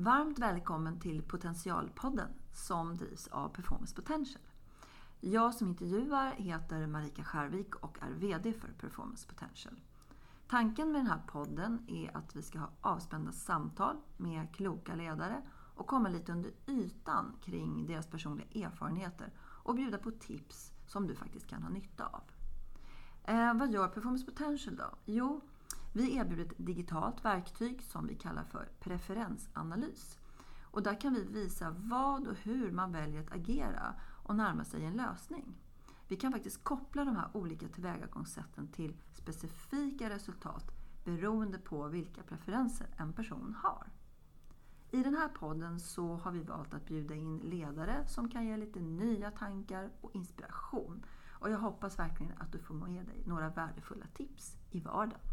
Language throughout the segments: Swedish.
Varmt välkommen till Potentialpodden som drivs av Performance Potential. Jag som intervjuar heter Marika Skärvik och är VD för Performance Potential. Tanken med den här podden är att vi ska ha avspända samtal med kloka ledare och komma lite under ytan kring deras personliga erfarenheter och bjuda på tips som du faktiskt kan ha nytta av. Eh, vad gör Performance Potential då? Jo, vi erbjuder ett digitalt verktyg som vi kallar för preferensanalys. Och där kan vi visa vad och hur man väljer att agera och närma sig en lösning. Vi kan faktiskt koppla de här olika tillvägagångssätten till specifika resultat beroende på vilka preferenser en person har. I den här podden så har vi valt att bjuda in ledare som kan ge lite nya tankar och inspiration. Och jag hoppas verkligen att du får med dig några värdefulla tips i vardagen.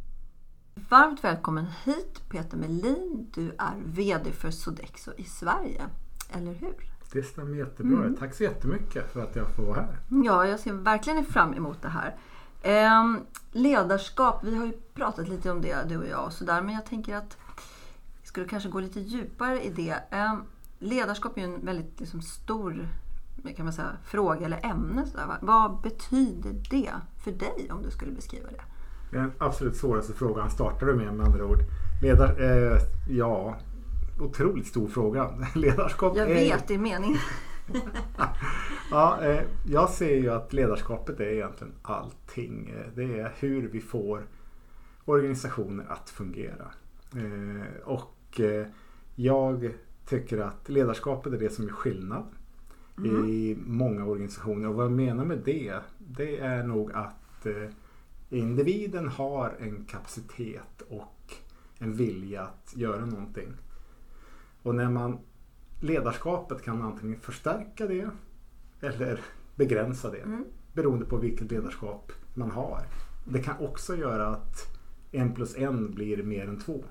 Varmt välkommen hit Peter Melin. Du är VD för Sodexo i Sverige, eller hur? Det stämmer jättebra. Mm. Tack så jättemycket för att jag får vara här. Ja, jag ser verkligen fram emot det här. Eh, ledarskap, vi har ju pratat lite om det du och jag och sådär, men jag tänker att vi skulle kanske gå lite djupare i det. Eh, ledarskap är ju en väldigt liksom, stor kan man säga, fråga eller ämne. Sådär, Vad betyder det för dig om du skulle beskriva det? Den absolut svåraste frågan startar du med med andra ord. Ledar, eh, ja, otroligt stor fråga. Ledarskap Jag vet, det är meningen. ja, eh, jag ser ju att ledarskapet är egentligen allting. Eh, det är hur vi får organisationer att fungera. Eh, och eh, jag tycker att ledarskapet är det som är skillnad mm. i många organisationer. Och vad jag menar med det, det är nog att eh, individen har en kapacitet och en vilja att göra någonting. Och när man ledarskapet kan antingen förstärka det eller begränsa det. Mm. Beroende på vilket ledarskap man har. Det kan också göra att en plus en blir mer än två.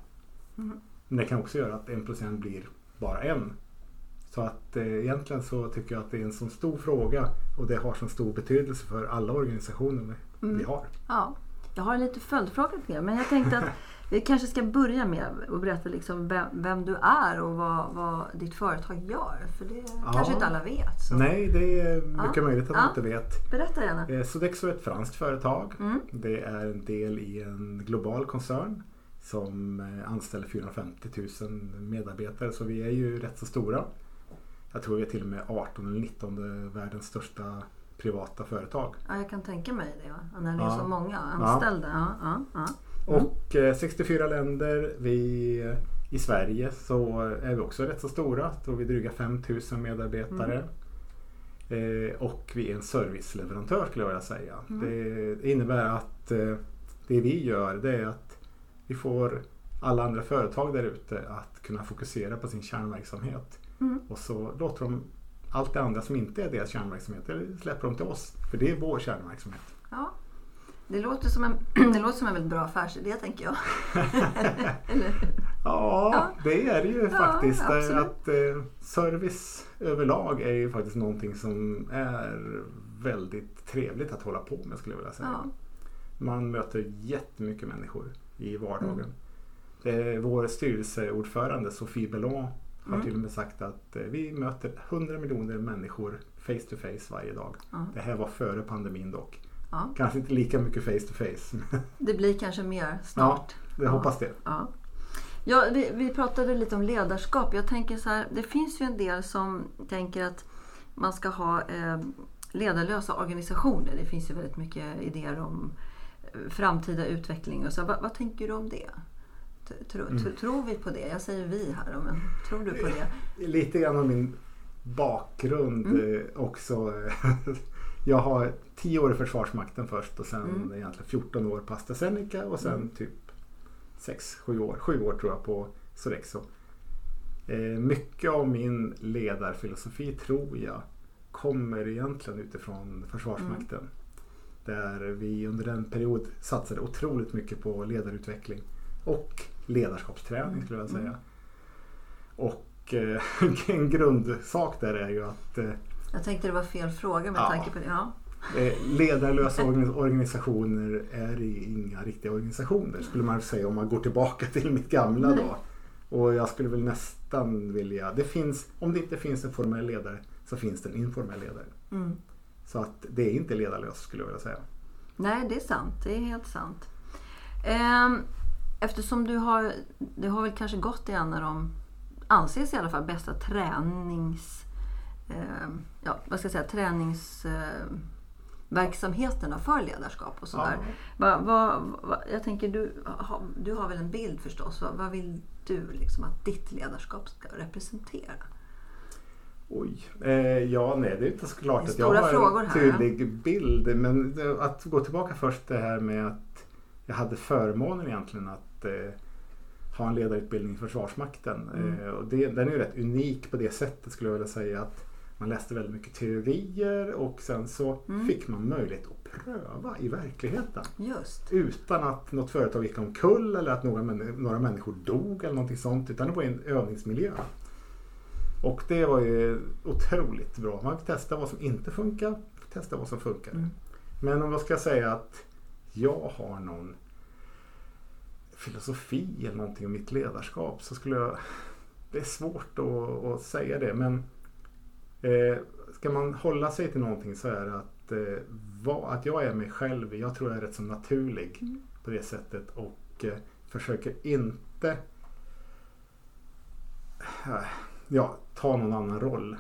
Mm. Men det kan också göra att en plus en blir bara en. Så att eh, egentligen så tycker jag att det är en så stor fråga och det har så stor betydelse för alla organisationer mm. vi har. Ja, jag har en lite följdfråga till men jag tänkte att vi kanske ska börja med att berätta liksom vem, vem, du är och vad, vad ditt företag gör. För det ja. kanske inte alla vet. Så. Nej, det är mycket ja. möjligt att ja. man inte vet. Berätta gärna. Eh, Sodexo är ett franskt företag. Mm. Det är en del i en global koncern som eh, anställer 450 000 medarbetare. Så vi är ju rätt så stora. Jag tror vi är till och med 18 eller 19 världens största privata företag. Ja, jag kan tänka mig det. När det är så många anställda. Ja. Ja, Mm. Och eh, 64 länder. Vi, I Sverige så är vi också rätt så stora. Då vi dryga 5000 medarbetare. Mm. Eh, och vi är en serviceleverantör skulle jag vilja säga. Mm. Det innebär att eh, det vi gör det är att vi får alla andra företag där ute att kunna fokusera på sin kärnverksamhet. Mm. Och så låter de allt det andra som inte är deras kärnverksamhet, eller släpper de till oss. För det är vår kärnverksamhet. Ja. Det låter som en, det låter som en väldigt bra affärsidé tänker jag. ja, ja, det är det ju ja, faktiskt. Absolut. Att eh, Service överlag är ju faktiskt någonting som är väldigt trevligt att hålla på med skulle jag vilja säga. Ja. Man möter jättemycket människor i vardagen. Mm. vår styrelseordförande Sofie Bellon har mm. till och med sagt att eh, vi möter 100 miljoner människor face to face varje dag. Mm. Det här var före pandemin dock. Ja. Kanske inte lika mycket face to face. Det blir kanske mer snart. Ja, jag hoppas det. Ja. Ja, vi, vi, pratade lite om ledarskap. Jag tänker så här, det finns ju en del som tänker att man ska ha eh, ledarlösa organisationer. Det finns ju väldigt mycket idéer om eh, framtida utveckling. Och så. Vad, vad tänker du om det? Tro, mm. Tror vi på det? Jag säger vi här, men tror du på det? Lite grann av min bakgrund mm. Eh, också. Jag har 10 år i Försvarsmakten först och sen mm. egentligen 14 år på AstraZeneca och sen mm. typ 6-7 år, 7 år tror jag på Sorexo. Eh, mycket av min ledarfilosofi tror jag kommer egentligen utifrån Försvarsmakten. Mm. Där vi under en period satsade otroligt mycket på ledarutveckling och ledarskapsträning skulle jag säga. Mm. Och eh, en grundsak där är ju att eh, jag tänkte det var fel fråga med ja. tanke på det. Ja. Eh, ledarlösa organisationer är inga riktiga organisationer skulle man säga om man går tillbaka till mitt gamla då. Och jag skulle väl nästan vilja, det finns, om det inte finns en formell ledare så finns det en informell ledare. Mm. Så att det är inte ledarlöst skulle jag vilja säga. Nej, det är sant. Det är helt sant. Ehm, Eftersom du har, det har väl kanske gått i en av de, anses i alla fall, bästa tränings... Eh, ja, vad ska jag säga, träningsverksamheterna för ledarskap och sådär. Ja. Va, va, va, jag tänker, du, ha, du har väl en bild förstås. Va, vad vill du liksom att ditt ledarskap ska representera? Oj. Eh, ja, nej, det är inte så klart att jag har en här, tydlig bild. Men det- att gå tillbaka först det här med att jag hade förmånen egentligen att eh, ha en ledarutbildning i Försvarsmakten. Mm. Eh, och det, den är ju rätt unik på det sättet skulle jag vilja säga. att Man läste väldigt mycket teorier och sen så Mm. fick man möjlighet att pröva i verkligheten. Just. Utan att något företag gick omkull eller att några, några människor dog eller någonting sånt. Utan det var en övningsmiljö. Och det var ju otroligt bra. Man fick testa vad som inte funkar. Testa vad som funkar. Mm. Men om jag ska säga att jag har någon filosofi eller någonting om mitt ledarskap så skulle jag... Det är svårt att, att säga det men eh, ska man hålla sig till någonting så är det att, eh, vad, att jag är mig själv. Jag tror jag är rätt så naturlig Mm. på det sättet och eh, försöker inte eh, ja, ta någon annan roll.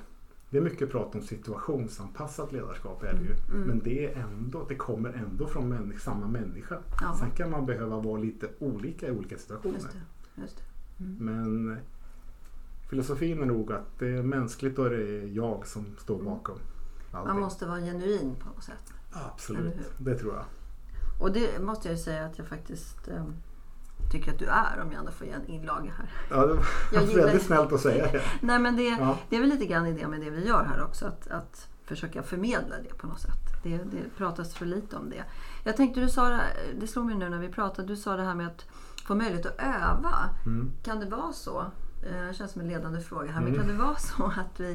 Det är mycket prat om situationsanpassat ledarskap är det ju. Mm, mm. Men det är ändå, det kommer ändå från människa, samma människa. Ja. Sen kan man behöva vara lite olika i olika situationer. Just det. Just det. Mm. Men filosofin är nog att det är mänskligt och det är jag som står bakom allting. Man måste vara genuin på något sätt. Absolut, det tror jag. Och det måste jag ju säga att jag faktiskt eh, tycker att du är om jag ändå får ge en inlaga här. Ja, det var Jag väldigt snällt att säga det. Nej men det, Ja. det är väl lite grann idén med det vi gör här också. Att, att försöka förmedla det på något sätt. Det, det pratas för lite om det. Jag tänkte du sa det, här- det slog mig nu när vi pratade. Du sa det här med att få möjlighet att öva. Mm. Kan det vara så? eh, Det känns som en ledande fråga här. Men Mm. kan det vara så att vi,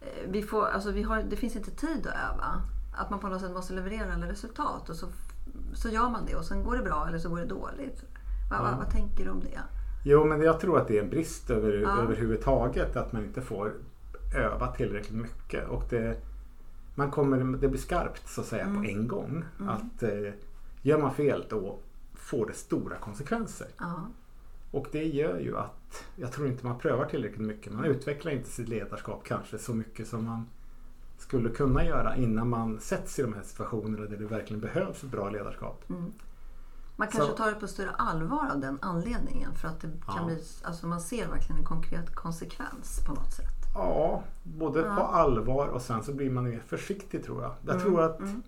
eh, vi får, alltså vi har, det finns inte tid att öva? Att man på något sätt måste leverera alla resultat och så, så gör man det och sen går det bra eller så går det dåligt. Vad, Ja. vad, vad tänker du om det? Jo, men jag tror att det är en brist över, Ja. överhuvudtaget att man inte får öva tillräckligt mycket. Och det, man kommer, det blir skarpt så att säga Mm. på en gång. Mm. Att eh, gör man fel då får det stora konsekvenser. Ja. Och det gör ju att jag tror inte man prövar tillräckligt mycket. Man utvecklar inte sitt ledarskap kanske så mycket som man skulle kunna göra innan man sätts i de här situationerna där det verkligen behövs ett bra ledarskap. Mm. Man kanske Så- tar det på större allvar av den anledningen. För att det kan Ja. bli, alltså man ser verkligen en konkret konsekvens på något sätt. Ja, både Ja. på allvar och sen så blir man mer försiktig tror jag. Jag Mm, tror att mm.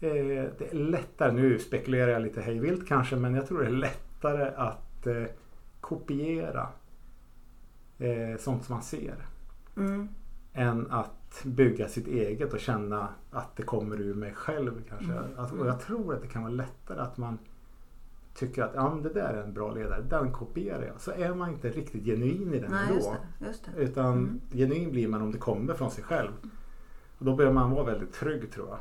eh, det är lättare, nu spekulerar jag lite hejvilt kanske, men jag tror det är lättare att eh, kopiera eh, sånt som man ser. Mm. än att bygga sitt eget och känna att det kommer ur mig själv kanske. Mm. Alltså, och jag tror att det kan vara lättare att man tycker att ja, det där är en bra ledare, den kopierar jag. Så är man inte riktigt genuin i den Nej, ändå. just det. Just det. Utan Mm. genuin blir man om det kommer från sig själv. Och då behöver man vara väldigt trygg tror jag.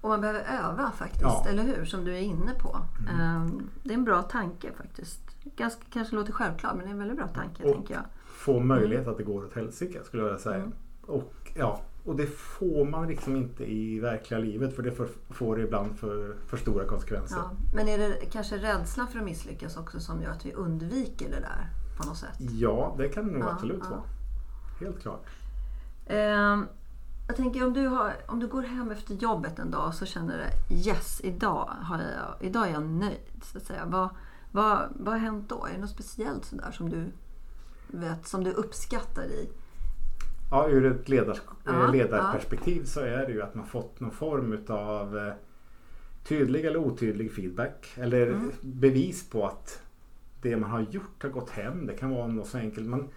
Och man behöver öva faktiskt, Ja. eller hur? Som du är inne på. Mm. Ehm, det är en bra tanke faktiskt. Ganska, kanske låter självklart men det är en väldigt bra tanke Och- tänker jag. Få möjlighet att det går åt helsike skulle jag vilja säga. Och, ja, och det får man liksom inte i verkliga livet för det får, får ibland för, för stora konsekvenser. Ja. Men är det kanske rädslan för att misslyckas också som gör att vi undviker det där på något sätt? Ja, det kan det nog Ja, absolut ja. vara. Helt klart. Ehm, jag tänker om du, har, om du går hem efter jobbet en dag så känner du yes, idag, har jag, idag är jag nöjd. Så att säga. Vad, vad, vad har hänt då? Är det något speciellt sådär som du, vet, som du uppskattar i? Ja, ur ett ledars Ja, ledarperspektiv så är det ju att man fått någon form av eh, tydlig eller otydlig feedback. Eller Mm. bevis på att det man har gjort har gått hem. Det kan vara något så enkelt. Man,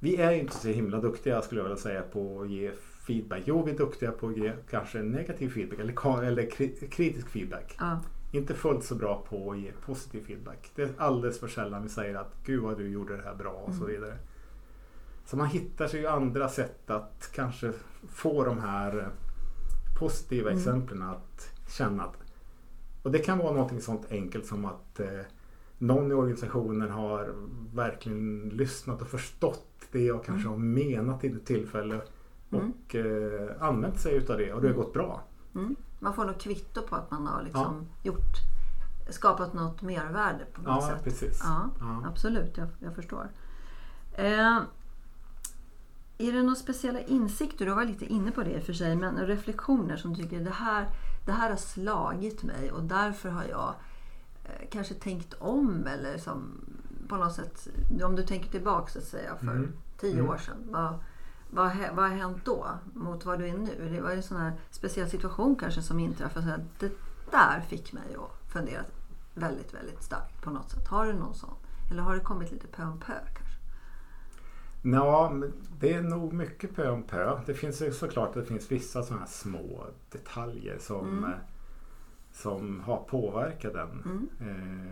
vi är ju inte så himla duktiga skulle jag vilja säga på att ge feedback. Jo, vi är duktiga på att ge kanske negativ feedback eller, eller kri- kritisk feedback. Ja, Inte fullt så bra på att ge positiv feedback. Det är alldeles för sällan vi säger att Gud vad du gjorde det här bra och så Mm. vidare. Så man hittar sig ju andra sätt att kanske få de här eh, positiva Mm. exemplen att känna att och det kan vara något sånt enkelt som att eh, någon i organisationen har verkligen lyssnat och förstått det jag kanske har menat i ett tillfälle Mm. och eh, använt sig utav det och det har gått bra. Mm. Man får nog kvitto på att man har liksom gjort, skapat något mervärde på något Ja, sätt. precis. Ja, Ja. absolut. Jag, jag förstår. Eh, är det några speciella insikter, du var lite inne på det i och för sig, men reflektioner som du tycker det här, det här har slagit mig och därför har jag eh, kanske tänkt om eller som på något sätt, om du tänker tillbaka så att säga för Mm. tio Mm. år sedan. Vad, vad, vad har hänt då mot vad du är nu? Det var en sån här speciell situation kanske som inträffade. Så det där fick mig att fundera väldigt, väldigt starkt på något sätt. Har du någon sån? Eller har det kommit lite pö om pö? Ja, det är nog mycket pö om pö. Det finns ju såklart det finns vissa sådana här små detaljer som, Mm. eh, som har påverkat den. Mm.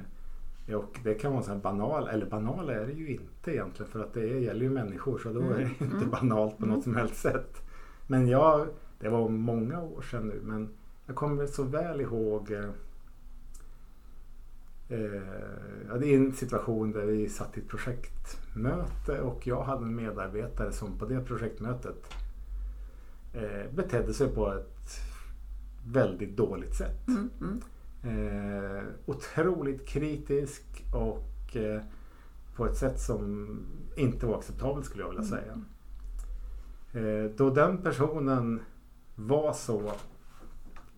Eh, och det kan vara så här banal, eller banal är det ju inte egentligen för att det gäller ju människor så då Mm. är det ju inte Mm. banalt på något som helst sätt. Men jag, det var många år sedan nu men jag kommer så väl ihåg eh, ja, det är en situation där vi satt i ett projektmöte och jag hade en medarbetare som på det projektmötet eh, betedde sig på ett väldigt dåligt sätt. Mm. Mm. Eh, otroligt kritisk och eh, på ett sätt som inte var acceptabelt skulle jag vilja säga. Eh, då den personen var så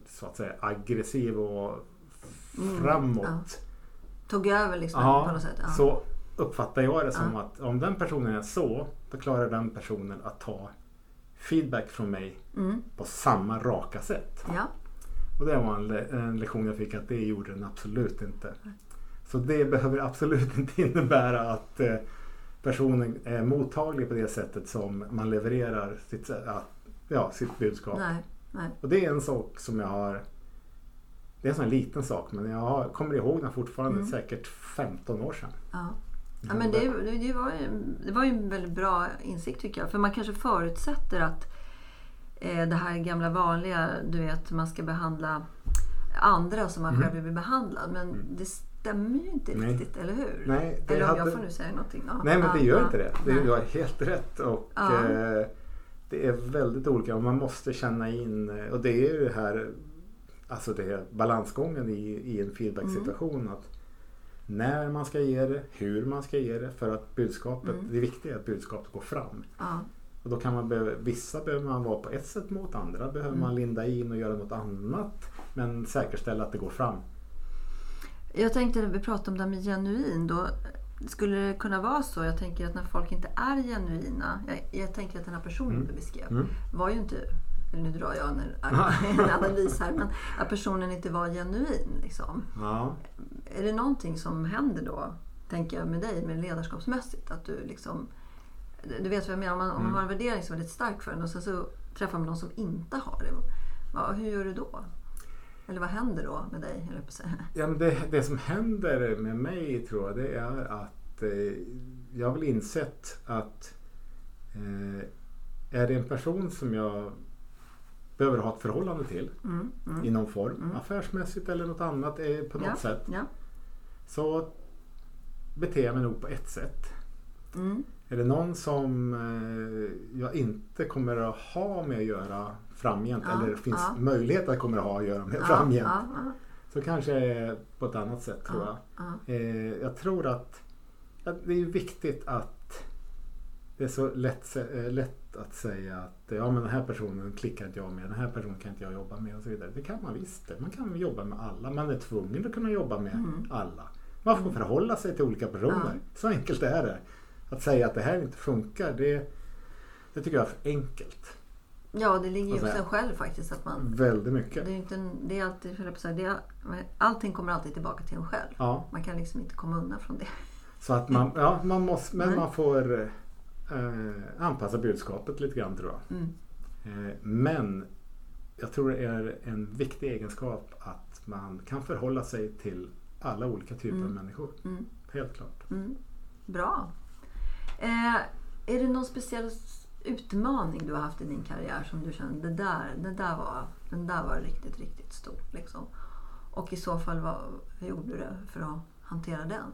så att säga aggressiv och Mm, framåt. Tog över liksom Ja, på något sätt? Ja. så uppfattar jag det som Ja. att om den personen är så, då klarar den personen att ta feedback från mig Mm. på samma raka sätt. Ja. Och det var en, le- en lektion jag fick att det gjorde den absolut inte. Så det behöver absolut inte innebära att eh, personen är mottaglig på det sättet som man levererar sitt, ja, sitt budskap. Nej. Nej. Och det är en sak som jag har det är en sån liten sak men jag kommer ihåg den fortfarande Mm. säkert 15 år sedan. Ja. Ja, men det, det, var ju, det var ju en väldigt bra insikt tycker jag. För man kanske förutsätter att eh, det här gamla vanliga, du vet, man ska behandla andra som man Mm. själv vill bli behandlad. Men det stämmer ju inte Nej. riktigt, eller hur? Nej, det eller om hade- jag får nu säga någonting. Ja. Nej men det gör inte det. du har helt rätt. Och, Ja. eh, det är väldigt olika och man måste känna in eh, och det är ju det här alltså det är balansgången i, i en feedbacksituation. Mm. Att när man ska ge det, hur man ska ge det för att budskapet, Mm. det viktiga är att budskapet går fram. Ja. Och då kan man behöva, vissa behöver man vara på ett sätt mot andra behöver Mm. man linda in och göra något annat. Men säkerställa att det går fram. Jag tänkte när vi pratade om det här med genuin. Då skulle det kunna vara så, jag tänker att när folk inte är genuina. Jag, jag tänker att den här personen Mm. du beskrev Mm. var ju inte, nu drar jag en, en analys här, men att personen inte var genuin. Liksom. Ja. Är det någonting som händer då, tänker jag med dig, med ledarskapsmässigt? Att du liksom, du vet vad jag menar, om man, om man Mm. har en värdering som är väldigt stark för en och sen så träffar man någon som inte har det. Ja, hur gör du då? Eller vad händer då med dig? Ja, men det, det som händer med mig tror jag det är att eh, jag har väl insett att eh, är det en person som jag behöver ha ett förhållande till Mm, mm. i någon form, Mm. affärsmässigt eller något annat eh, på något Ja, sätt, Ja. så beter jag mig nog på ett sätt. Mm. Är det någon som eh, jag inte kommer att ha med att göra framgent Ja, eller finns möjlighet att jag kommer att ha att göra med framgent så kanske är på ett annat sätt tror jag. ja, ja. Eh, jag tror att, att det är viktigt att det är så lätt, eh, lätt att säga att ja, men den här personen klickar inte jag med, den här personen kan inte jag jobba med och så vidare. Det kan man visst. det. Man kan jobba med alla. Man är tvungen att kunna jobba med Mm. alla. Man får förhålla sig till olika personer. Så enkelt är det. Att säga att det här inte funkar, det, det tycker jag är för enkelt. Ja, det ligger ju hos en själv faktiskt. Att man, Väldigt det mycket. är ju inte en, det är alltid, på att säga, det är, allting kommer alltid tillbaka till en själv. Ja, Man kan liksom inte komma undan från det. så att man, ja, man måste, men Nej. man får eh, anpassa budskapet lite grann tror jag. Mm. Eh, Men jag tror det är en viktig egenskap att man kan förhålla sig till alla olika typer av Mm. människor. Mm. Helt klart. Mm. Bra. Eh, är det någon speciell utmaning du har haft i din karriär som du känner, det där, det där var, den där var riktigt, riktigt stor. Liksom. Och i så fall, vad, hur gjorde du för att hantera den?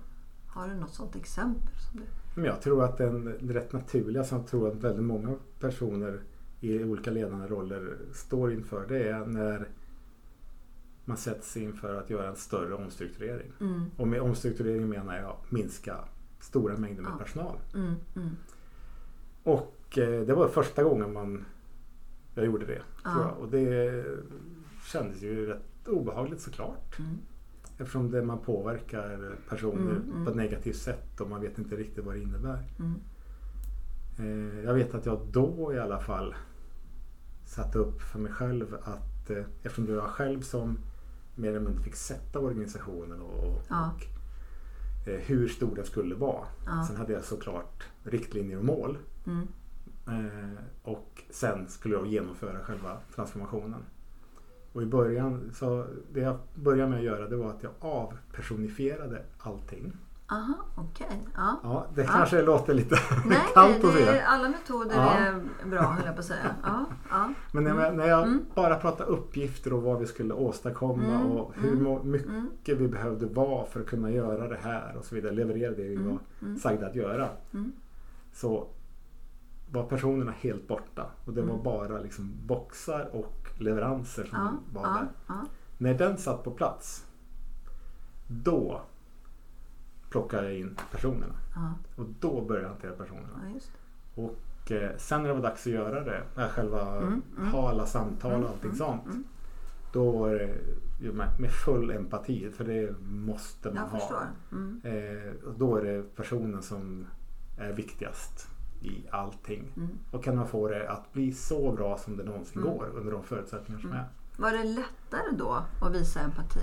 Har du något sådant exempel? Som du... Men jag tror att den rätt naturliga som jag tror att väldigt många personer i olika ledande roller står inför det är när man sätts inför att göra en större omstrukturering. Mm. Och med omstrukturering menar jag minska stora mängder med Ja. personal. Mm, mm. Och eh, det var första gången man, jag gjorde det. Ja. Och det kändes ju rätt obehagligt såklart. Mm. Eftersom det man påverkar personer Mm, mm. på ett negativt sätt och man vet inte riktigt vad det innebär. Mm. Eh, jag vet att jag då i alla fall satte upp för mig själv att eh, eftersom det var själv som mer eller mindre fick sätta organisationen och, Ja. och eh, hur stor den skulle vara. Ja. Sen hade jag såklart riktlinjer och mål. Mm. Eh, och sen skulle jag genomföra själva transformationen. Och i början, så det jag började med att göra det var att jag avpersonifierade allting. Aha, okej. Ja. Ja, det Ja. kanske låter lite Nej, kallt att säga. alla metoder Ja. är bra höll jag på att säga. Ja, ja. Men när, Mm. jag- när jag Mm. bara pratade uppgifter och vad vi skulle åstadkomma Mm, och hur mm, må- mycket Mm. vi behövde vara för att kunna göra det här och så vidare. Leverera det vi Mm. var Mm. sagda att göra. Mm. Så var personerna helt borta. Och det var Mm. bara liksom boxar och leveranser som Ja, var ja, där. ja. När den satt på plats. Då plockade jag in personerna. Och då började jag hantera personerna. Och eh, sen när det var dags att göra det, äh, själva Mm, mm. ha alla samtal Mm, och allting mm, sånt. mm. Då var det med, full empati, för det måste man Jag ha. Mm. Eh, och då är det personen som är viktigast i allting. Mm. Och kan man få det att bli så bra som det någonsin Mm. går under de förutsättningar som Mm. är. Var det lättare då att visa empati?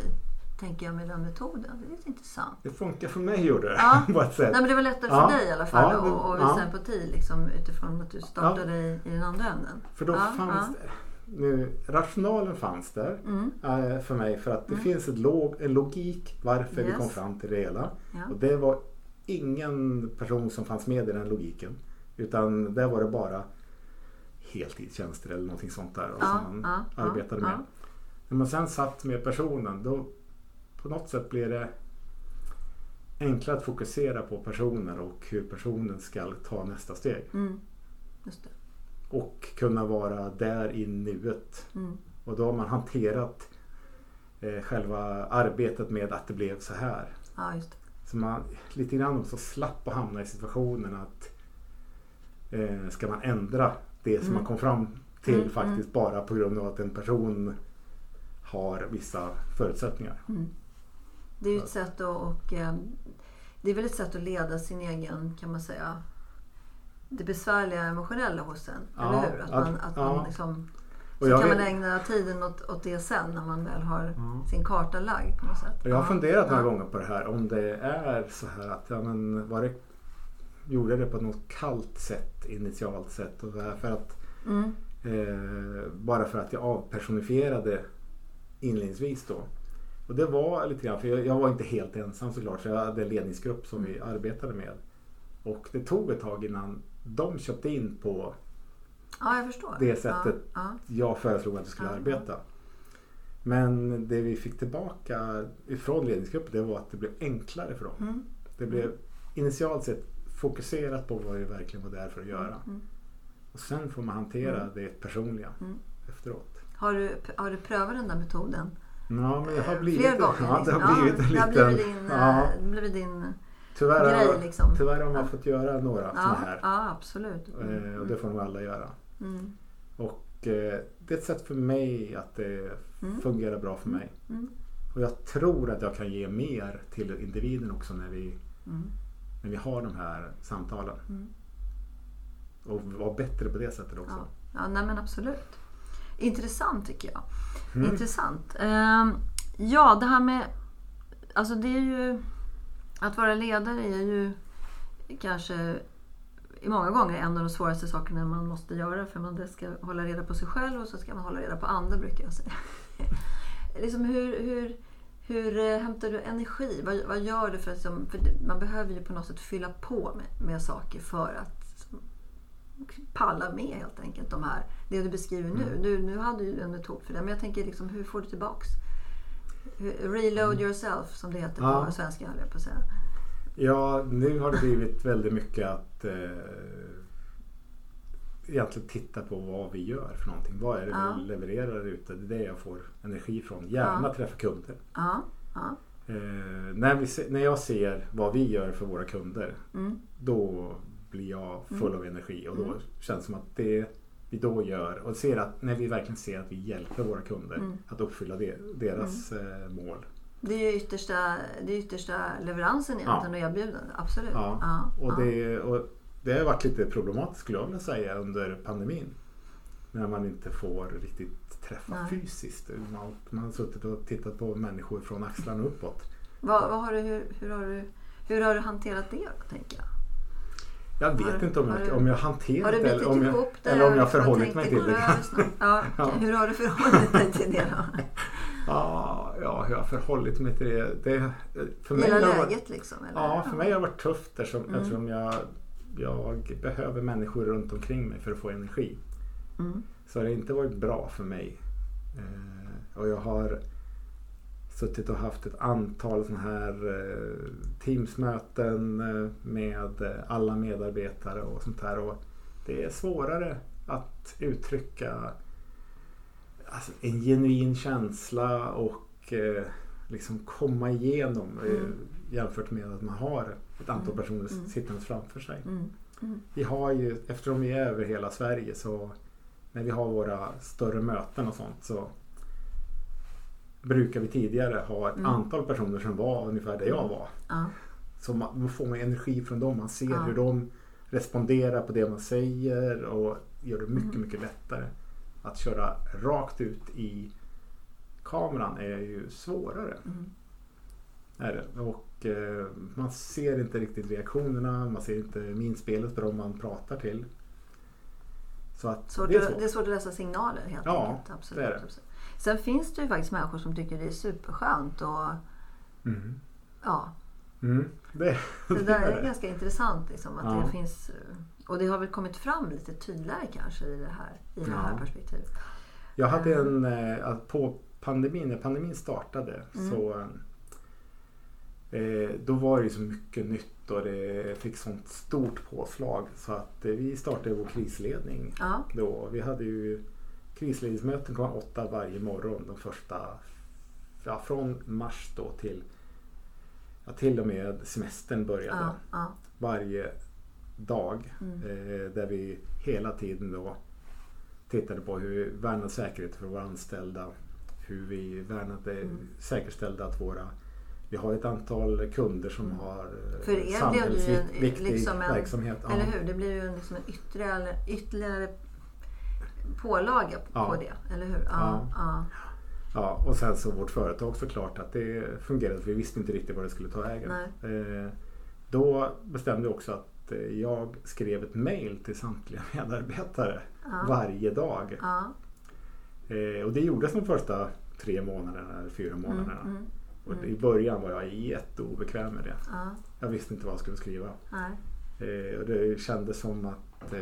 Tänker jag med den metoden. Det är lite intressant. Det funkar för mig gjorde det Ja. på ett sätt. Nej, men det var lättare Ja. för dig i alla fall Ja, det- att, visa ja. empati liksom, utifrån att du startade i, i den andra änden. För då fanns det, nu, rationalen fanns där Mm. eh, för mig för att det Mm. finns ett log, en logik varför vi Yes. kom fram till det hela. Och det var ingen person som fanns med i den logiken. Utan där var det bara heltidstjänster eller någonting sånt där Ja, som man ja, arbetade ja. med. När man sen satt med personen då på något sätt blir det enklare att fokusera på personen och hur personen ska ta nästa steg. Mm. Och kunna vara där i nuet. Mm. Och då har man hanterat eh, själva arbetet med att det blev så här. Ja, just det. Så man lite grann också slapp att hamna i situationen att eh, ska man ändra det som Mm. man kom fram till Mm, faktiskt bara på grund av att en person har vissa förutsättningar. Mm. Det är ju ett sätt att, och, eh, det är väl ett sätt att leda sin egen, kan man säga, det besvärliga emotionella hos en. Ja, eller hur? Att man, att ja. man liksom, så jag kan vet- man ägna tiden åt, åt det sen när man väl har Ja. sin karta lagd på något sätt. Jag har Ja, funderat några ja. gånger på det här. Om det är så här att ja, men var det, gjorde det på något kallt sätt, initialt sätt. Och för att, Mm. eh, bara för att jag avpersonifierade inledningsvis då. Och det var lite grann, för jag, jag var inte helt ensam såklart. Så jag hade en ledningsgrupp som vi arbetade med. Och det tog ett tag innan de köpte in på Ja. Det sättet. Ja, ja. jag föreslog att vi skulle arbeta. Men det vi fick tillbaka ifrån ledningsgruppen det var att det blev enklare för dem. Mm. Det blev initialt sett fokuserat på vad vi verkligen var där för att göra. Mm. Och sen får man hantera Mm. det personliga Mm. efteråt. Har, du, har du prövat den där metoden? Ja, men det har blivit, Fler gånger? ja, det har blivit en det har liten... blivit din, ja, eh, blivit din tyvärr, grej liksom. tyvärr har man Ja. fått göra några ja, sådana här. ja, absolut. Eh, Och det får nog alla göra. Mm. Och eh, det är ett sätt för mig att det Mm. fungerar bra för mig. Mm. Och jag tror att jag kan ge mer till individen också när vi, Mm. När vi har de här samtalen. Mm. Och vara bättre på det sättet också. Ja, ja nej men absolut. Intressant tycker jag. Mm. Intressant. Ehm, ja, det här med... Alltså det är ju... Att vara ledare är ju kanske i många gånger en av de svåraste sakerna man måste göra. För man ska hålla reda på sig själv och så ska man hålla reda på andra brukar jag säga. liksom hur, hur, hur eh, hämtar du energi? Vad, vad gör du för att... Som, för man behöver ju på något sätt fylla på med, med saker för att palla med helt enkelt de här, det du beskriver nu. Mm. Nu, nu hade du en metod för det, men jag tänker liksom, hur får du tillbaks Reload yourself som det heter Mm. Ja. på svenska höll jag på att säga. Ja, nu har det blivit väldigt mycket att eh, egentligen titta på vad vi gör för någonting. Vad är det Ja. vi levererar ute? Det är det jag får energi från. Gärna Ja. träffa kunder. Ja, ja. Eh, när, vi när jag ser vad vi gör för våra kunder Mm. då blir jag full av energi och då Mm. känns det som att det vi då gör och ser att när vi verkligen ser att vi hjälper våra kunder Mm. att uppfylla de, deras eh, mål. Det är ju yttersta, det är yttersta leveransen egentligen och erbjudandet. Absolut. Ja. Ja, Och, ja. det, och det har varit lite problematiskt skulle jag vilja säga under pandemin. När man inte får riktigt träffa Nej. fysiskt. Man, man har suttit och tittat på människor från axlarna uppåt. Vad, vad har du, hur, hur, har du, hur har du hanterat det då, tänker jag? Jag Har vet du- inte om har jag, du- om jag Har hanterat det eller om jag, det? eller om jag förhållit mig till det. Ja, Ja. Hur har du förhållit dig till det då? Ja, ja, hur jag har förhållit mig till det. det för mig har det varit- läget liksom? Eller? Ja, för mig har det varit tufft eftersom, Mm. eftersom jag, jag behöver människor runt omkring mig för att få energi. Mm. Så har det inte varit bra för mig. Eh, och jag har suttit och haft ett antal sådana här eh, Teamsmöten eh, med eh, alla medarbetare och sånt här. Och det är svårare att uttrycka alltså, en genuin känsla och eh, liksom komma igenom eh, Mm. jämfört med att man har ett antal Mm. personer Mm. sittande framför sig. Mm. Mm. Vi har ju, eftersom vi är över hela Sverige så när vi har våra större möten och sånt så brukar vi tidigare ha ett Mm. antal personer som var ungefär där jag var. Ja. Så man, då får man energi från dem. Man ser Ja. hur de responderar på det man säger och gör det mycket, Mm. mycket lättare. Att köra rakt ut i kameran är ju svårare. Mm. Är det. Och eh, man ser inte riktigt reaktionerna, man ser inte minspelet på dem man pratar till. Så att Svårt det är svårt. det är svårt att läsa signaler helt Ja, enkelt. Absolut, det är det. Sen finns det ju faktiskt människor som tycker det är superskönt och Mm. ja, Mm. Det, det där är ganska intressant. Liksom, att Ja. det finns, och det har väl kommit fram lite tydligare kanske i det här, i det här Ja. perspektivet. Jag hade en, eh, på pandemin, när pandemin startade Mm. så eh, då var det ju så mycket nytt och det fick sånt stort påslag så att eh, vi startade vår krisledning Ja, då. Vi hade ju krisledningsmöten klockan åtta varje morgon de första, ja, från mars då till, ja, till och med semestern började. ja, ja. Varje dag Mm. eh, där vi hela tiden då tittade på hur vi värnade säkerhet för våra anställda. Hur vi värnade, Mm. säkerställde att våra vi har ett antal kunder som Mm. har eh, För samhällsviktig liksom en- verksamhet. Ja. Eller hur? Det blir ju en, liksom en ytterligare, ytterligare pålaga på Ja. det. Eller hur? Ja, Ja. ja. Och sen så vårt företag såklart att det fungerade. för Vi visste inte riktigt vad det skulle ta vägen. Eh, då bestämde jag också att eh, jag skrev ett mail till samtliga medarbetare varje dag. Eh, och det gjordes de första tre månaderna eller fyra månaderna. Mm, mm, Och I början var jag jätteobekväm med det. ja. Jag visste inte vad jag skulle skriva. Eh, och det kändes som att eh,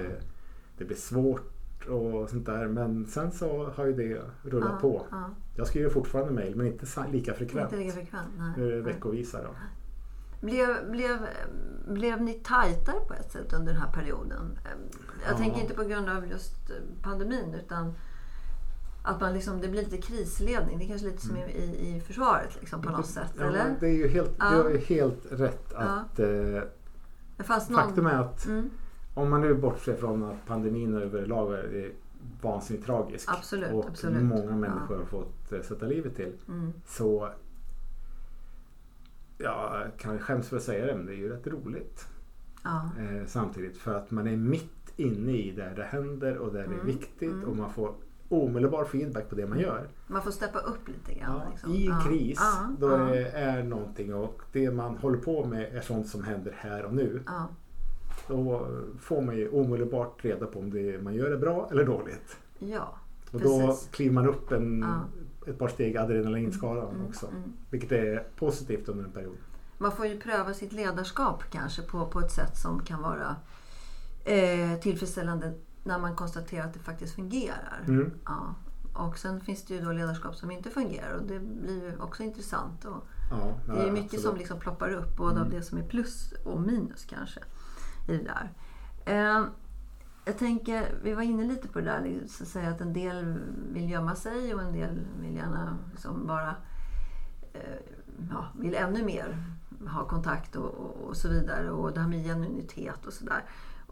det blev svårt och sånt där. Men sen så har ju det rullat Ja, på. Ja. Jag skriver fortfarande mail men inte lika frekvent. Inte lika frekvent. Nej. Nu är det veckovisa då. Blev, blev, blev ni tajtare på ett sätt under den här perioden? Jag Ja. tänker inte på grund av just pandemin utan att man liksom, det blir lite krisledning. Det är kanske lite som i, i, i försvaret liksom, på något sätt. Mm. Ja, eller? Det är ju helt, Ja. ju helt rätt att eh, Det fanns någon... faktum är att Mm, om man nu bortser från att pandemin överlag är vansinnigt tragisk Absolut, och absolut. många människor har fått eh, sätta livet till mm, så ja, kan skäms för att säga det men det är ju rätt roligt ja. eh, samtidigt för att man är mitt inne i där det händer och där det är Mm, viktigt mm. och man får omedelbar feedback på det man gör. Man får steppa upp lite grann. Ja, liksom. I en Ja, kris ja, då är, är någonting och det man håller på med är sånt som händer här och nu. Då får man ju omedelbart reda på om det man gör är bra eller dåligt. ja. Och då Precis. kliver man upp en, ett par steg adrenalinskalan Mm, också. mm. Vilket är positivt under en period. Man får ju pröva sitt ledarskap kanske på, på ett sätt som kan vara eh, tillfredsställande när man konstaterar att det faktiskt fungerar. Mm. Ja. och sen finns det ju då ledarskap som inte fungerar och det blir ju också intressant. Och Ja, det är ju mycket absolut. som liksom ploppar upp, både av Mm. det som är plus och minus kanske. I det där. Eh, jag tänker, vi var inne lite på det där, liksom, att, säga, att en del vill gömma sig och en del vill gärna liksom bara eh, ja, vill ännu mer ha kontakt och, och, och så vidare. Och det här med genuinitet och sådär.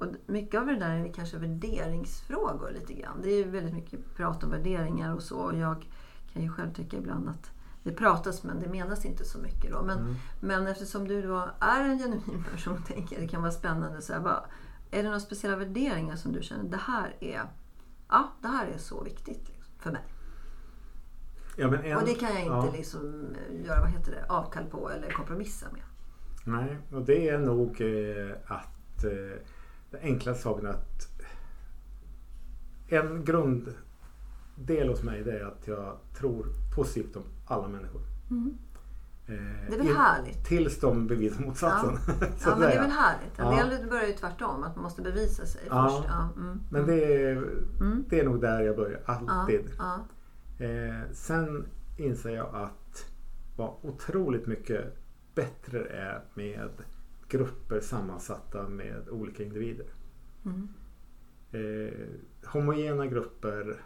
Och mycket av det där är kanske värderingsfrågor lite grann. Det är ju väldigt mycket prat om värderingar och så. Och jag kan ju själv tycka ibland att det pratas men det menas inte så mycket då. Men, Mm. men eftersom du då är en genuin person tänker jag det kan vara spännande. Så här, bara, är det några speciella värderingar som du känner det här är, ja, det här är så viktigt liksom, för mig? Ja, en, Och det kan jag inte ja. liksom göra vad heter det, avkall på eller kompromissa med. Nej, och det är nog eh, att eh, den enkla saken att en grunddel hos mig det är att jag tror positivt om alla människor. Eh, Det är väl härligt? Tills de bevisar motsatsen. Ja, att men det är väl härligt. En Ja. del börjar ju tvärtom, att man måste bevisa sig Ja. först. Ja, mm. Men det är, Mm. det är nog där jag börjar, ja, alltid. ja, Eh, sen inser jag att vad otroligt mycket bättre det är med grupper sammansatta med olika individer. mm. Eh, homogena grupper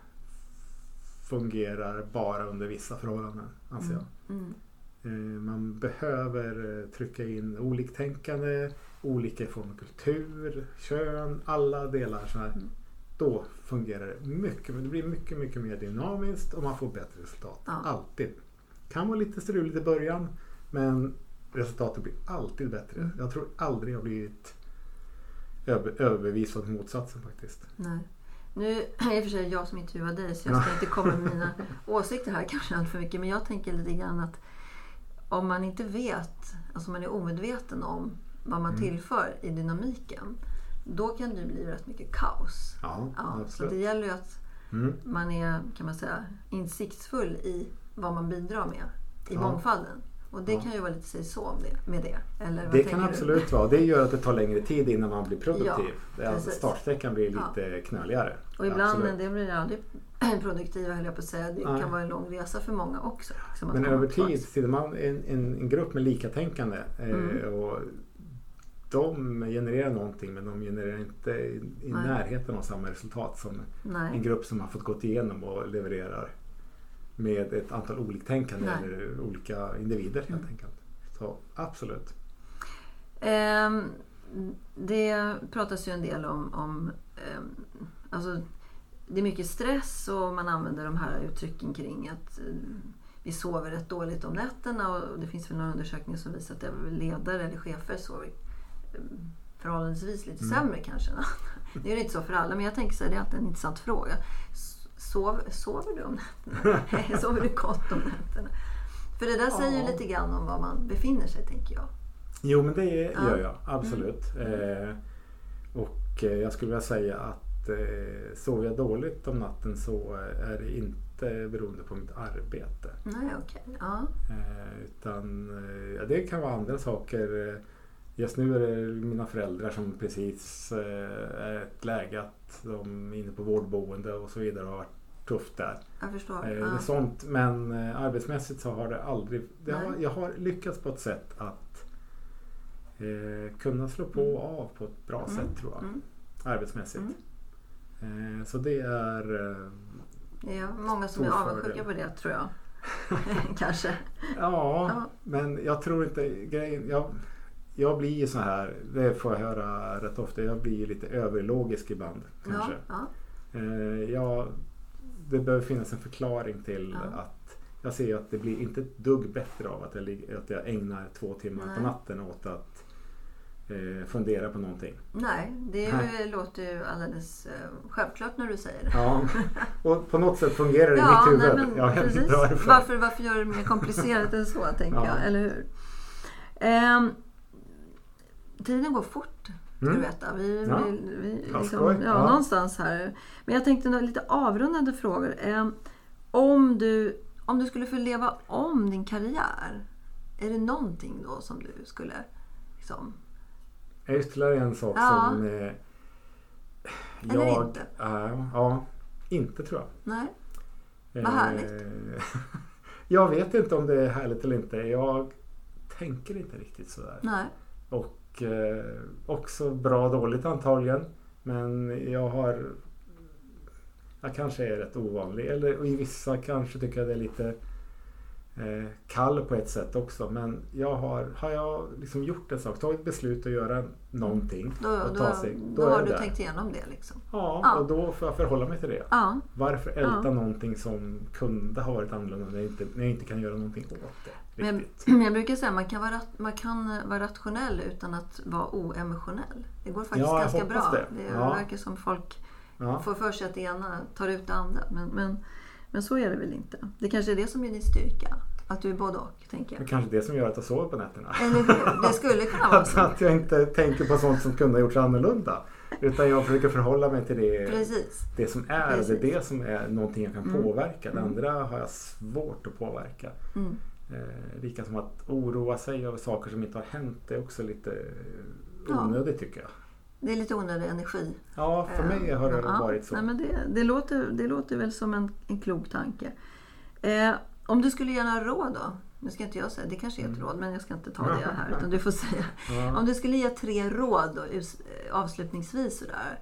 fungerar bara under vissa förhållanden, anser jag. Mm. Eh, man behöver eh, trycka in oliktänkande, olika form av kultur, kön, alla delar så här. Mm. Då fungerar det mycket, det blir mycket, mycket mer dynamiskt och man får bättre resultat. Ja. Alltid. Kan vara lite struligt i början men resultatet blir alltid bättre. Mm. Jag tror aldrig jag blivit över, överbevisad motsatsen faktiskt. Nej. Nu är det i och för sig jag som intervjuar dig så jag ska inte komma med mina åsikter här kanske allt för mycket. Men jag tänker lite grann att om man inte vet, alltså man är omedveten om vad man Mm. tillför i dynamiken. Då kan det bli rätt mycket kaos. Ja, Ja, så det gäller ju att Mm. man är kan man säga, insiktsfull i vad man bidrar med i Ja. mångfalden. Och det Ja. kan ju vara lite så med det. Eller vad Det kan du? absolut vara. Det gör att det tar längre tid innan man blir produktiv. Ja, alltså startsträckan blir lite knöligare. Och ibland, Absolut. det blir aldrig produktiva höll jag på att säga. Det Nej. kan vara en lång resa för många också. liksom Men över tid, sitter man en, en, en grupp med likatänkande eh, Mm. och de genererar någonting men de genererar inte i, i närheten av samma resultat som en Nej. grupp som har fått gått igenom och levererar med ett antal oliktänkande Nej. eller olika individer helt Mm. enkelt. Så absolut. Ehm, det pratas ju en del om, om ehm, alltså, det är mycket stress och man använder de här uttrycken kring att eh, vi sover rätt dåligt om nätterna och det finns väl några undersökningar som visar att ledare eller chefer sover eh, förhållandevis lite Mm. sämre kanske. Det är ju inte så för alla men jag tänker så här, det är alltid en intressant fråga. Sov, sover du om nätterna? sover du gott om nätterna? För det där säger ju Ja. lite grann om var man befinner sig tänker jag. Jo men det. Mm. gör jag absolut. Eh, och eh, jag skulle vilja säga att eh, sover jag dåligt om natten så eh, är det inte beroende på mitt arbete. Nej, okej. Ja. Eh, utan eh, ja, det kan vara andra saker. Just nu är det mina föräldrar som precis är i ett läge att de är inne på vårdboende och så vidare och har varit tufft där. Jag förstår. Eh, ja. sånt, men eh, arbetsmässigt så har det aldrig... Det har, jag har lyckats på ett sätt att eh, kunna slå på och av på ett bra Mm. sätt tror jag. Mm. Arbetsmässigt. Eh, så det är... Eh, är många som är avundsjuka på det tror jag. Kanske. ja, Ja. men jag tror inte... Grejen, jag, jag blir ju så här, det får jag höra rätt ofta, jag blir lite överlogisk ibland. Ja, Kanske. ja. Eh, jag, det behöver finnas en förklaring till Ja. att jag ser att det blir inte ett dugg bättre av att jag, att jag ägnar två timmar Nej. på natten åt att eh, fundera på någonting. Nej, det Nej. låter ju alldeles eh, självklart när du säger det. Ja, och på något sätt fungerar det i Ja, mitt nej, huvud. men jag precis. varför. Varför, gör det mer komplicerat än så, tänker Ja. jag. Eller hur? Ehm, tiden går fort, Mm. du veta. Vi, Ja. vi, vi, liksom, ja, Ja. Någonstans här. Men jag tänkte några lite avrundande frågor. Om, du, om du skulle få leva om din karriär, är det någonting då som du skulle liksom, Ytterligare en sak Ja. som eh, Eller jag... inte. eh, ja, inte tror jag. Nej? Vad härligt. Eh, jag vet inte om det är härligt eller inte. Jag tänker inte riktigt sådär. Nej. Och eh, också bra dåligt antagligen. Men jag har... Jag kanske är rätt ovanlig. Eller i vissa kanske tycker jag det är lite kall på ett sätt också. Men jag har, har jag liksom gjort en sak, tagit beslut att göra någonting Då, och då, ta sig. då, är har jag du där. tänkt igenom det liksom. Ja, Ja. och då får jag förhålla mig till det. Ja. Varför älta Ja. någonting som kunde ha varit annorlunda när jag inte, när jag inte kan göra någonting åt det? Men Riktigt. jag brukar säga att man kan, vara, man kan eh, vara rationell utan att vara oemotionell. Det går faktiskt Ja, jag ganska bra. det. Det, verkar som folk får för sig att det ena tar ut det andra. Men, men, men så är det väl inte. Det kanske är det som är din styrka. Att du är både och, tänker Det är jag. kanske det som gör att jag sover på nätterna. Eller hur? Det skulle kunna vara så. att jag inte tänker på sånt som kunde ha gjorts annorlunda. Utan jag försöker förhålla mig till det, Precis. det som är. Precis. Det är det som är någonting jag kan Mm. påverka. Det Mm. andra har jag svårt att påverka. Mm. Eh, lika som att oroa sig över saker som inte har hänt. Det är också lite eh, Ja. onödigt tycker jag. Det är lite onödig energi. Ja, för mig har det Ja, varit så. Nej, men det, det, låter, det låter väl som en, en klok tanke. Eh, om du skulle ge några råd då? Nu ska inte jag säga, det kanske är ett råd, men jag ska inte ta det här. Utan du får säga. Mm. Om du skulle ge tre råd då, eh, avslutningsvis sådär.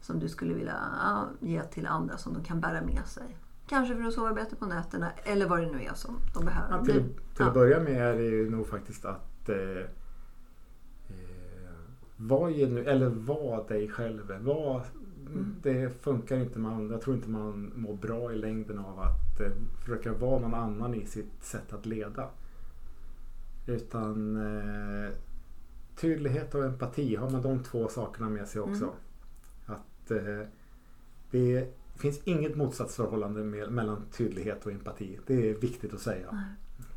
Som du skulle vilja ja, ge till andra som de kan bära med sig. Kanske för att sova bättre på nätterna eller vad det nu är som de behöver. Ja, till till att börja med är det ju nog faktiskt att eh, eh, var, genu- eller var dig själv. Var, Mm. Det funkar inte. Man, jag tror inte man mår bra i längden av att eh, försöka vara någon annan i sitt sätt att leda. Utan eh, tydlighet och empati, har man de två sakerna med sig också. Mm. Att eh, det finns inget motsatsförhållande med, mellan tydlighet och empati. Det är viktigt att säga.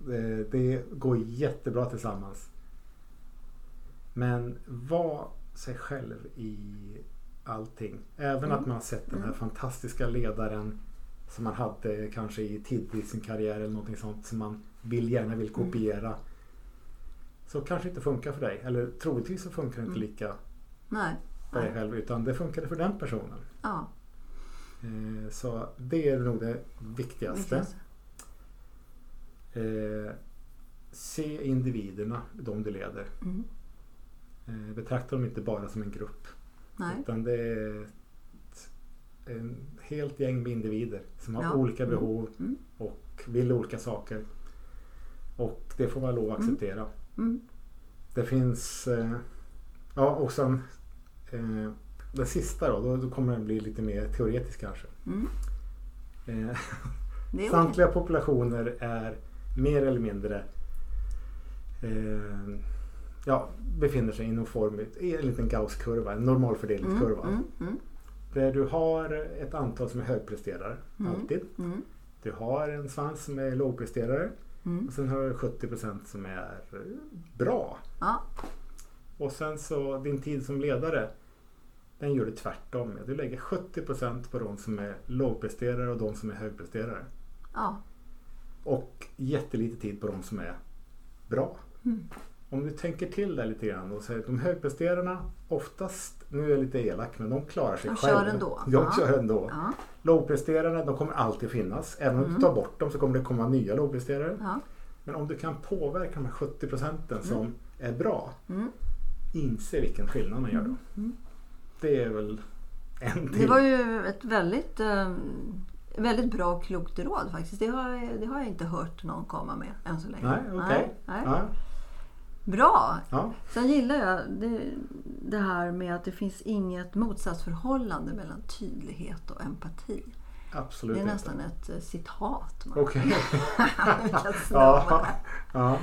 Det, det går jättebra tillsammans. Men var sig själv i allting. Även Mm. att man har sett den här Mm. fantastiska ledaren som man hade kanske i tidigt i sin karriär eller någonting sånt som man vill, gärna vill Mm. kopiera. Så kanske inte funkar för dig. Eller troligtvis så funkar det inte Mm. lika Nej. för dig själv utan det funkade för den personen. Ja, Eh, Så det är nog det viktigaste. Eh, se individerna, de du leder. Mm. Eh, betrakta dem inte bara som en grupp. Nej. Utan det är ett en helt gäng med individer som har Ja. olika Mm. behov Mm. och vill olika saker. Och det får man lov att Mm. acceptera. Mm. Det finns... Eh, ja, och sen... Eh, det sista då, då, då kommer den bli lite mer teoretisk kanske. Mm. Eh. Samtliga populationer är mer eller mindre eh, ja, befinner sig i någon form i en liten Gauss-kurva, en normalfördelningskurva. Mm. Mm. Där du har ett antal som är högpresterare, Mm. alltid. Mm. Du har en svans som är lågpresterare Mm. och sen har du 70% som är bra. Ja. Och sen så din tid som ledare den gör du tvärtom. Du lägger 70% på de som är lågpresterare och de som är högpresterare. Ja. Och jättelite tid på de som är bra. Mm. Om du tänker till där lite grann och säger att de högpresterarna oftast, nu är jag lite elak, men de klarar sig De själva. kör ändå. De Ja. kör ändå. Ja. Lågpresterarna, de kommer alltid finnas. Även om Mm. du tar bort dem så kommer det komma nya lågpresterare. Ja. Men om du kan påverka de här 70 procenten som är bra, Mm. inse vilken skillnad man gör då. Mm. Det är väl en till. Det var ju ett väldigt, eh, väldigt bra och klokt råd faktiskt. Det har, det har jag inte hört någon komma med än så länge. Nej, okej. Nej, nej. Ja, Bra! ja. Sen gillar jag det, det här med att det finns inget motsatsförhållande mellan tydlighet och empati. absolut det är inte. nästan ett eh, citat. man-. Vilka ja, ja.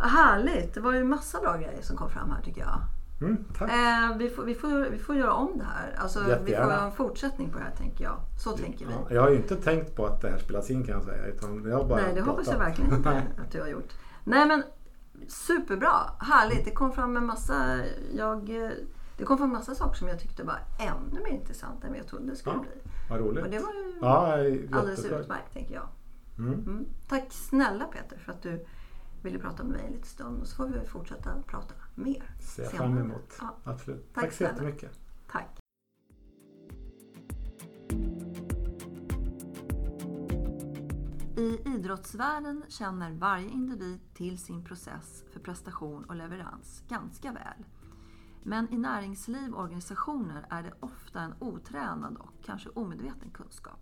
Härligt! Det var ju massa bra grejer som kom fram här tycker jag. Mm. Eh, vi, får, vi, får, vi får göra om det här. Alltså, vi får Jättegärna. en fortsättning på det här tänker jag. Så tänker vi. Ja, jag har ju inte tänkt på att det här spelas in kan jag säga. Utan jag bara Nej, det hoppas jag pratat. verkligen inte att du har gjort. Nej, men superbra. Härligt. Det kom fram en massa, jag, eh, det kom fram en massa saker som jag tyckte var ännu mer intressant än vad jag trodde det skulle Ja, bli. Vad roligt. Och det var ju Ja, alldeles utmärkt, tänker jag. Mm. Mm. Tack snälla Peter för att du ville prata med mig en liten stund. Och så får vi fortsätta prata mer. Ser jag fram emot. Ja, Absolut. Tack Tack så jättemycket. tack. I idrottsvärlden känner varje individ till sin process för prestation och leverans ganska väl. Men i näringsliv och organisationer är det ofta en otränad och kanske omedveten kunskap.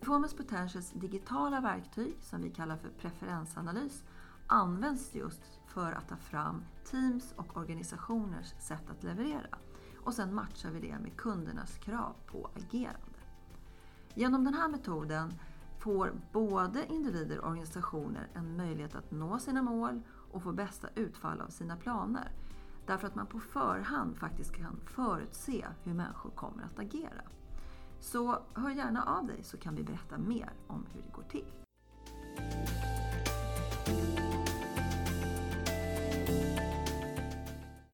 Performance Potentials digitala verktyg, som vi kallar för preferensanalys, används just för att ta fram teams och organisationers sätt att leverera. Och sen matchar vi det med kundernas krav på agerande. Genom den här metoden får både individer och organisationer en möjlighet att nå sina mål och få bästa utfall av sina planer. Därför att man på förhand faktiskt kan förutse hur människor kommer att agera. Så hör gärna av dig så kan vi berätta mer om hur det går till.